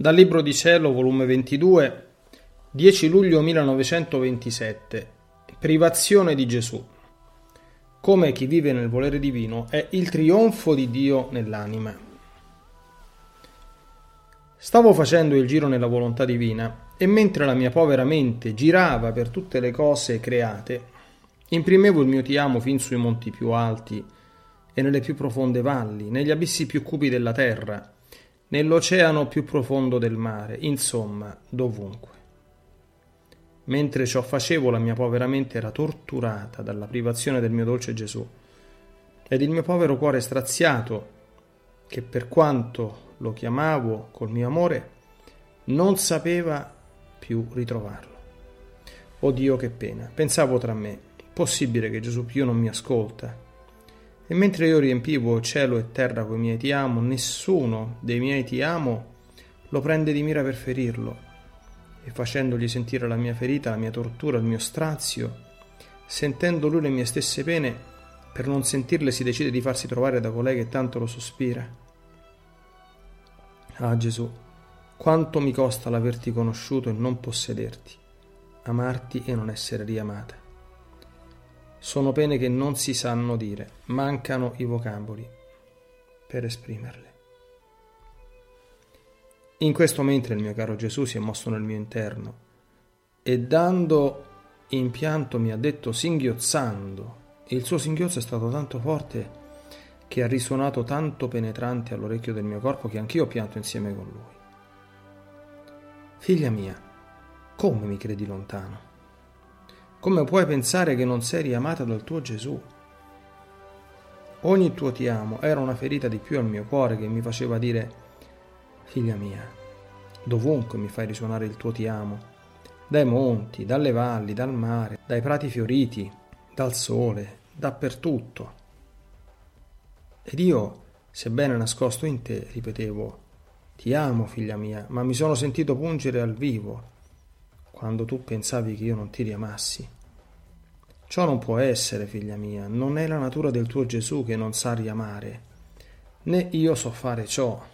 Dal Libro di Cielo, volume 22, 10 luglio 1927. Privazione di Gesù. Come chi vive nel volere divino è il trionfo di Dio nell'anima. Stavo facendo il giro nella volontà divina e mentre la mia povera mente girava per tutte le cose create, imprimevo il mio ti amo fin sui monti più alti e nelle più profonde valli, negli abissi più cupi della terra nell'oceano più profondo del mare, insomma, dovunque. Mentre ciò facevo, la mia povera mente era torturata dalla privazione del mio dolce Gesù ed il mio povero cuore straziato, che per quanto lo chiamavo col mio amore, non sapeva più ritrovarlo. Oh Dio, che pena! Pensavo tra me, possibile che Gesù Pio non mi ascolta? E mentre io riempivo cielo e terra coi miei ti amo, nessuno dei miei ti amo lo prende di mira per ferirlo. E facendogli sentire la mia ferita, la mia tortura, il mio strazio, sentendo lui le mie stesse pene, per non sentirle si decide di farsi trovare da colei che tanto lo sospira. Ah Gesù, quanto mi costa l'averti conosciuto e non possederti, amarti e non essere riamata. Sono pene che non si sanno dire, mancano i vocaboli per esprimerle. In questo mentre il mio caro Gesù si è mosso nel mio interno e dando in pianto mi ha detto singhiozzando, e il suo singhiozzo è stato tanto forte che ha risuonato tanto penetrante all'orecchio del mio corpo che anch'io ho pianto insieme con lui. Figlia mia, come mi credi lontano? Come puoi pensare che non sei riamata dal tuo Gesù? Ogni tuo ti amo era una ferita di più al mio cuore che mi faceva dire, figlia mia, dovunque mi fai risuonare il tuo ti amo, dai monti, dalle valli, dal mare, dai prati fioriti, dal sole, dappertutto. Ed io, sebbene nascosto in te, ripetevo, ti amo, figlia mia, ma mi sono sentito pungere al vivo quando tu pensavi che io non ti riamassi. Ciò non può essere, figlia mia, non è la natura del tuo Gesù che non sa riamare, né io so fare ciò.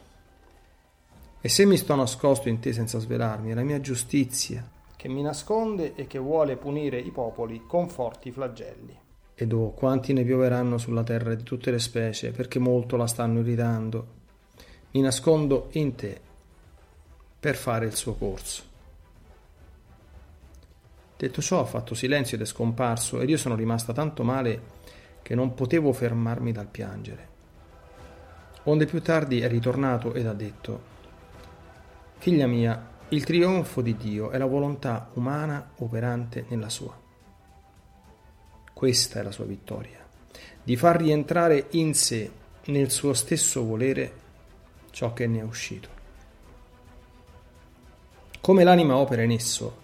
E se mi sto nascosto in te senza svelarmi, è la mia giustizia, che mi nasconde e che vuole punire i popoli con forti flagelli. Ed oh, quanti ne pioveranno sulla terra di tutte le specie, perché molto la stanno irritando. Mi nascondo in te per fare il suo corso. Detto ciò ha fatto silenzio ed è scomparso ed io sono rimasta tanto male che non potevo fermarmi dal piangere. Onde più tardi è ritornato ed ha detto Figlia mia, il trionfo di Dio è la volontà umana operante nella sua. Questa è la sua vittoria, di far rientrare in sé, nel suo stesso volere, ciò che ne è uscito. Come l'anima opera in esso,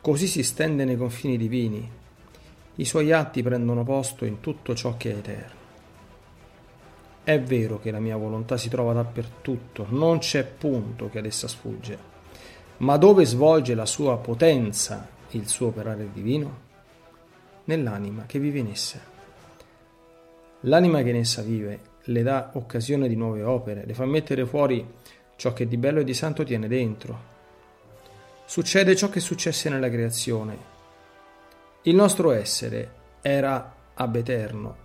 Così si stende nei confini divini. I suoi atti prendono posto in tutto ciò che è eterno. È vero che la mia volontà si trova dappertutto, non c'è punto che ad essa sfugge, ma dove svolge la sua potenza il suo operare divino? Nell'anima che vive in essa. L'anima che in essa vive le dà occasione di nuove opere, le fa mettere fuori ciò che di bello e di santo tiene dentro, succede ciò che successe nella creazione. Il nostro essere era ab eterno,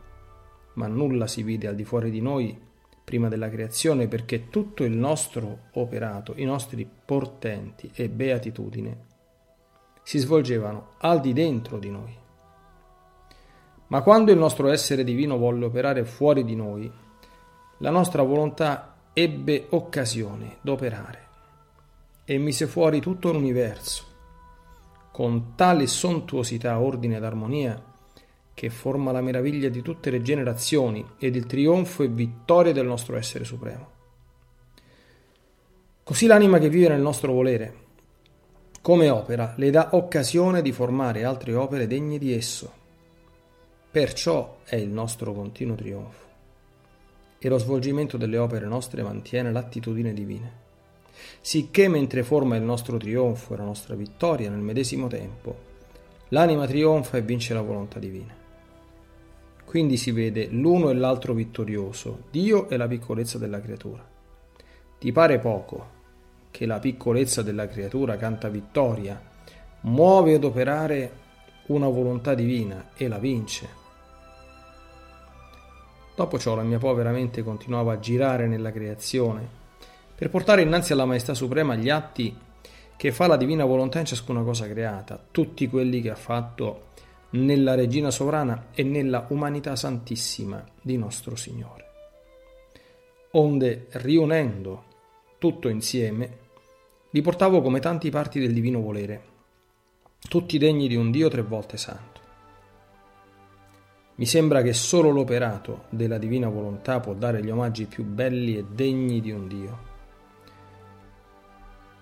ma nulla si vide al di fuori di noi prima della creazione perché tutto il nostro operato, i nostri portenti e beatitudine si svolgevano al di dentro di noi. Ma quando il nostro essere divino volle operare fuori di noi, la nostra volontà ebbe occasione d'operare e mise fuori tutto l'universo, con tale sontuosità, ordine ed armonia, che forma la meraviglia di tutte le generazioni ed il trionfo e vittoria del nostro essere supremo. Così l'anima che vive nel nostro volere, come opera, le dà occasione di formare altre opere degne di esso. Perciò è il nostro continuo trionfo. E lo svolgimento delle opere nostre mantiene l'attitudine divina sicché mentre forma il nostro trionfo e la nostra vittoria nel medesimo tempo, l'anima trionfa e vince la volontà divina. Quindi si vede l'uno e l'altro vittorioso, Dio e la piccolezza della creatura. Ti pare poco, che la piccolezza della creatura canta vittoria, muove ad operare una volontà divina e la vince. Dopo ciò la mia povera mente continuava a girare nella creazione per portare innanzi alla Maestà Suprema gli atti che fa la divina volontà in ciascuna cosa creata, tutti quelli che ha fatto nella Regina Sovrana e nella umanità santissima di nostro Signore. Onde, riunendo tutto insieme, li portavo come tanti parti del divino volere, tutti degni di un Dio tre volte santo. Mi sembra che solo l'operato della divina volontà può dare gli omaggi più belli e degni di un Dio.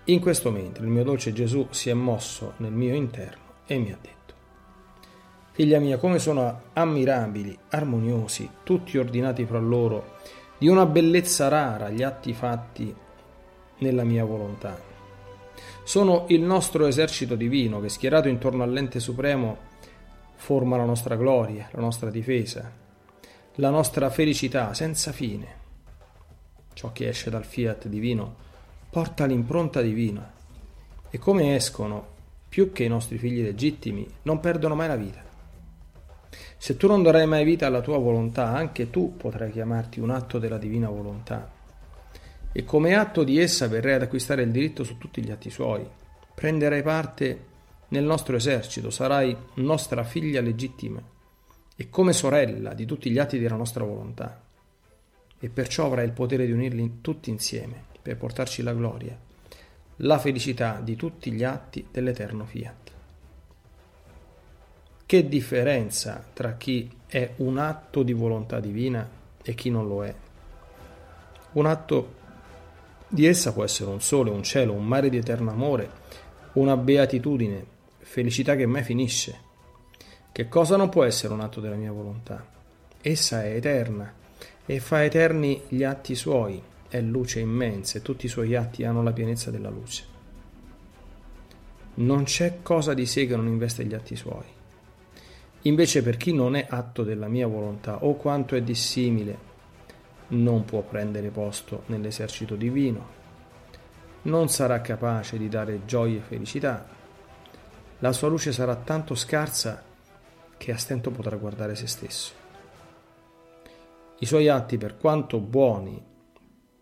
In questo mentre il mio dolce Gesù si è mosso nel mio interno e mi ha detto, Figlia mia, come sono ammirabili, armoniosi, tutti ordinati fra loro, di una bellezza rara gli atti fatti nella mia volontà. Sono il nostro esercito divino che schierato intorno all'ente supremo forma la nostra gloria, la nostra difesa, la nostra felicità senza fine. Ciò che esce dal fiat divino porta l'impronta divina e come escono, più che i nostri figli legittimi, non perdono mai la vita. Se tu non darai mai vita alla tua volontà, anche tu potrai chiamarti un atto della divina volontà. E come atto di essa verrai ad acquistare il diritto su tutti gli atti suoi. Prenderai parte nel nostro esercito, sarai nostra figlia legittima e come sorella di tutti gli atti della nostra volontà. E perciò avrai il potere di unirli tutti insieme per portarci la gloria, la felicità di tutti gli atti dell'eterno fiat. Che differenza tra chi è un atto di volontà divina e chi non lo è. Un atto di essa può essere un sole, un cielo, un mare di eterno amore, una beatitudine, felicità che mai finisce. Che cosa non può essere un atto della mia volontà? Essa è eterna e fa eterni gli atti suoi, è luce immensa e tutti i suoi atti hanno la pienezza della luce. Non c'è cosa di sé che non investe gli atti suoi. Invece per chi non è atto della mia volontà o quanto è dissimile, non può prendere posto nell'esercito divino, non sarà capace di dare gioia e felicità, la sua luce sarà tanto scarsa che a stento potrà guardare se stesso. I suoi atti, per quanto buoni,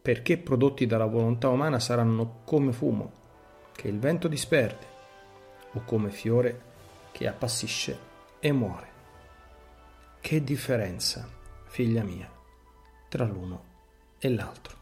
perché prodotti dalla volontà umana, saranno come fumo che il vento disperde o come fiore che appassisce e muore. Che differenza, figlia mia, tra l'uno e l'altro.